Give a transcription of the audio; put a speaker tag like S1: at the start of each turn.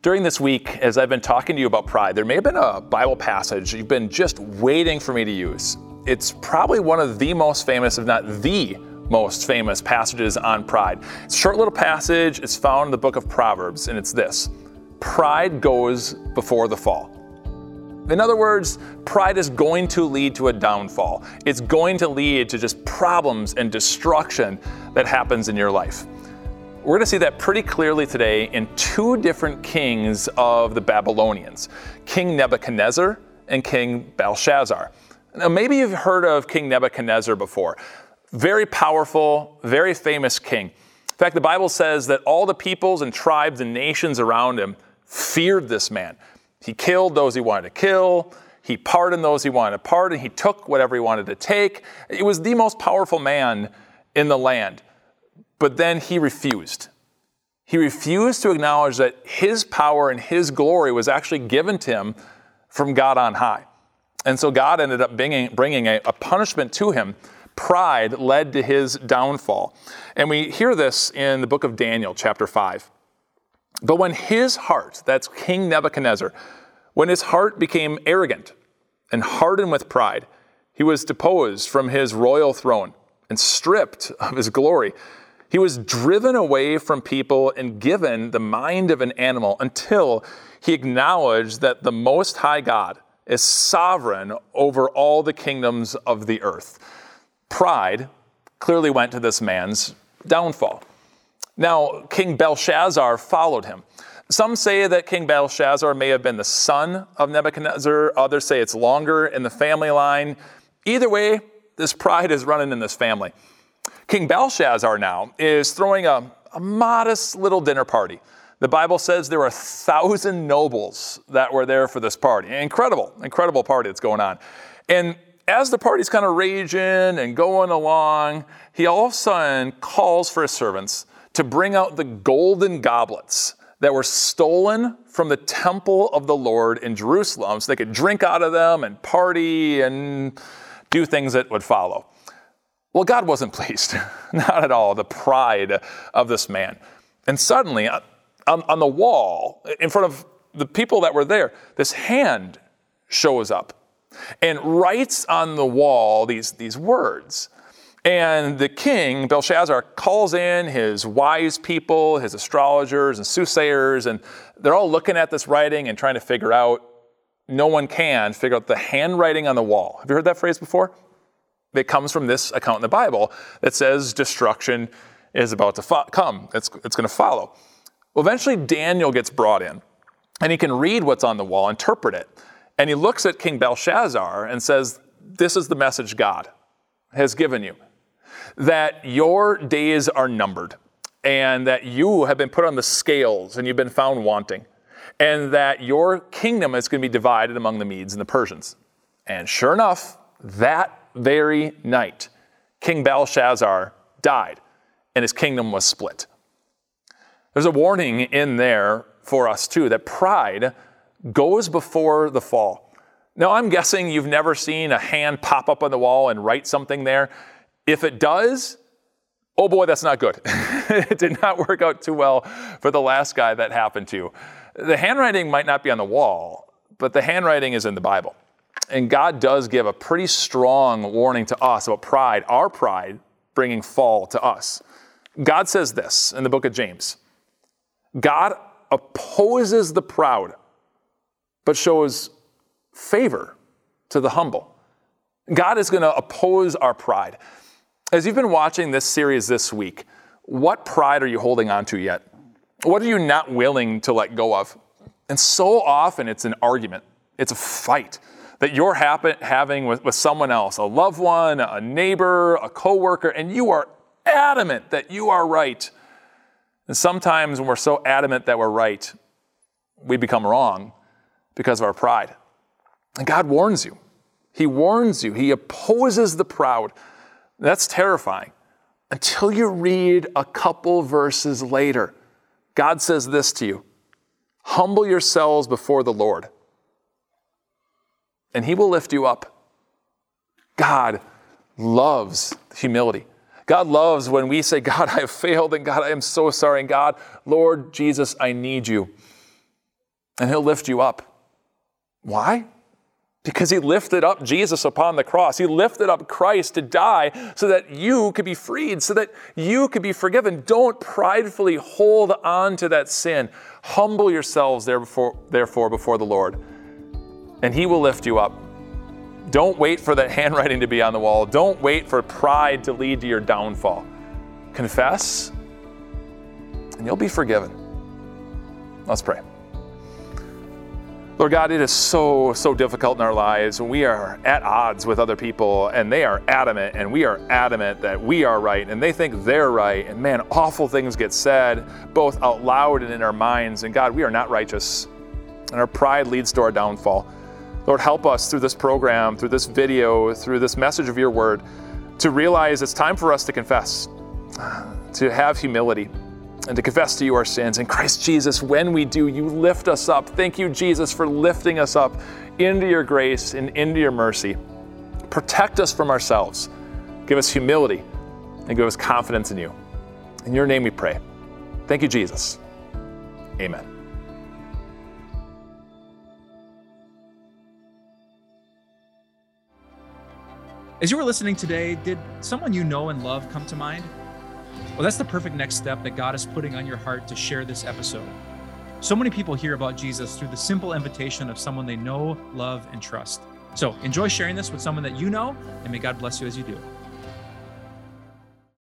S1: During this week, as I've been talking to you about pride, there may have been a Bible passage you've been just waiting for me to use. It's probably one of the most famous, if not the most famous passages on pride. It's a short little passage, it's found in the book of Proverbs, and it's this Pride goes before the fall. In other words, pride is going to lead to a downfall. It's going to lead to just problems and destruction that happens in your life. We're going to see that pretty clearly today in two different kings of the Babylonians King Nebuchadnezzar and King Belshazzar. Now, maybe you've heard of King Nebuchadnezzar before. Very powerful, very famous king. In fact, the Bible says that all the peoples and tribes and nations around him feared this man. He killed those he wanted to kill. He pardoned those he wanted to pardon. He took whatever he wanted to take. It was the most powerful man in the land. But then he refused. He refused to acknowledge that his power and his glory was actually given to him from God on high. And so God ended up bringing, bringing a, a punishment to him. Pride led to his downfall. And we hear this in the book of Daniel, chapter 5. But when his heart, that's King Nebuchadnezzar, when his heart became arrogant and hardened with pride, he was deposed from his royal throne and stripped of his glory. He was driven away from people and given the mind of an animal until he acknowledged that the Most High God is sovereign over all the kingdoms of the earth. Pride clearly went to this man's downfall. Now, King Belshazzar followed him. Some say that King Belshazzar may have been the son of Nebuchadnezzar, others say it's longer in the family line. Either way, this pride is running in this family. King Belshazzar now is throwing a, a modest little dinner party. The Bible says there were a thousand nobles that were there for this party. Incredible, incredible party that's going on. And as the party's kind of raging and going along, he all of a sudden calls for his servants to bring out the golden goblets that were stolen from the temple of the Lord in Jerusalem so they could drink out of them and party and do things that would follow. Well, God wasn't pleased, not at all, the pride of this man. And suddenly, uh, on, on the wall, in front of the people that were there, this hand shows up and writes on the wall these, these words. And the king, Belshazzar, calls in his wise people, his astrologers and soothsayers, and they're all looking at this writing and trying to figure out. No one can figure out the handwriting on the wall. Have you heard that phrase before? That comes from this account in the Bible that says destruction is about to fo- come, it's, it's going to follow. Well, eventually, Daniel gets brought in, and he can read what's on the wall, interpret it. And he looks at King Belshazzar and says, This is the message God has given you that your days are numbered, and that you have been put on the scales and you've been found wanting, and that your kingdom is going to be divided among the Medes and the Persians. And sure enough, that very night, King Belshazzar died and his kingdom was split. There's a warning in there for us too that pride goes before the fall. Now, I'm guessing you've never seen a hand pop up on the wall and write something there. If it does, oh boy, that's not good. it did not work out too well for the last guy that happened to. The handwriting might not be on the wall, but the handwriting is in the Bible. And God does give a pretty strong warning to us about pride, our pride bringing fall to us. God says this in the book of James God opposes the proud, but shows favor to the humble. God is going to oppose our pride. As you've been watching this series this week, what pride are you holding on to yet? What are you not willing to let go of? And so often it's an argument, it's a fight that you're having with, with someone else, a loved one, a neighbor, a coworker, and you are adamant that you are right. And sometimes when we're so adamant that we're right, we become wrong because of our pride. And God warns you. He warns you. He opposes the proud. That's terrifying. Until you read a couple verses later, God says this to you Humble yourselves before the Lord and He will lift you up. God loves humility. God loves when we say, God, I have failed, and God, I am so sorry, and God, Lord Jesus, I need you. and he'll lift you up. Why? Because he lifted up Jesus upon the cross. He lifted up Christ to die so that you could be freed, so that you could be forgiven. Don't pridefully hold on to that sin. Humble yourselves therefore, therefore before the Lord, and he will lift you up. Don't wait for that handwriting to be on the wall. Don't wait for pride to lead to your downfall. Confess, and you'll be forgiven. Let's pray. Lord God, it is so, so difficult in our lives when we are at odds with other people and they are adamant and we are adamant that we are right and they think they're right. And man, awful things get said both out loud and in our minds. And God, we are not righteous. And our pride leads to our downfall. Lord, help us through this program, through this video, through this message of your word, to realize it's time for us to confess, to have humility and to confess to you our sins. In Christ Jesus, when we do, you lift us up. Thank you, Jesus, for lifting us up into your grace and into your mercy. Protect us from ourselves. Give us humility and give us confidence in you. In your name we pray. Thank you, Jesus. Amen.
S2: As you were listening today, did someone you know and love come to mind? Well, that's the perfect next step that God is putting on your heart to share this episode. So many people hear about Jesus through the simple invitation of someone they know, love, and trust. So enjoy sharing this with someone that you know, and may God bless you as you do.